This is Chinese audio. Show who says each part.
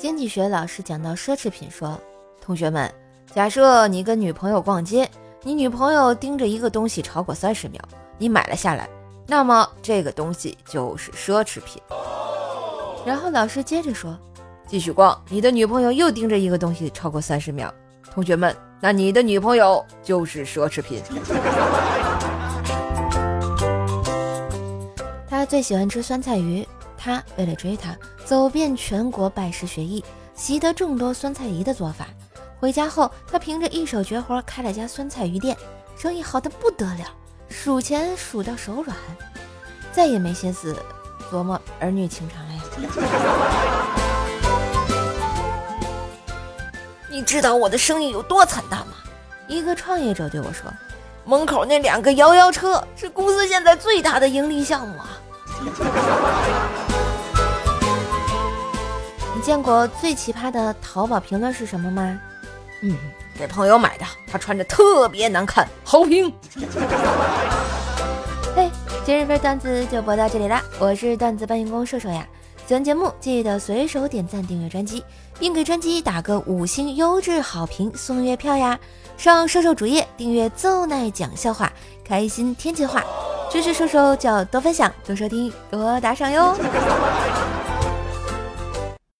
Speaker 1: 经济学老师讲到奢侈品，说：“同学们，假设你跟女朋友逛街，你女朋友盯着一个东西超过三十秒，你买了下来，那么这个东西就是奢侈品。”然后老师接着说：“继续逛，你的女朋友又盯着一个东西超过三十秒，同学们，那你的女朋友就是奢侈品。”他最喜欢吃酸菜鱼。他为了追她，走遍全国拜师学艺，习得众多酸菜鱼的做法。回家后，他凭着一手绝活开了家酸菜鱼店，生意好的不得了，数钱数到手软，再也没心思琢磨儿女情长了呀。你知道我的生意有多惨淡吗？一个创业者对我说：“门口那两个摇摇车是公司现在最大的盈利项目啊。” 你见过最奇葩的淘宝评论是什么吗？嗯，给朋友买的，他穿着特别难看，好评。嘿，今日份段子就播到这里啦，我是段子搬运工瘦瘦呀。喜欢节目记得随手点赞订阅专辑，并给专辑打个五星优质好评送月票呀。上瘦瘦主页订阅奏奈讲笑话，开心天气话，知识叔叔就多分享、多收听、多打赏哟。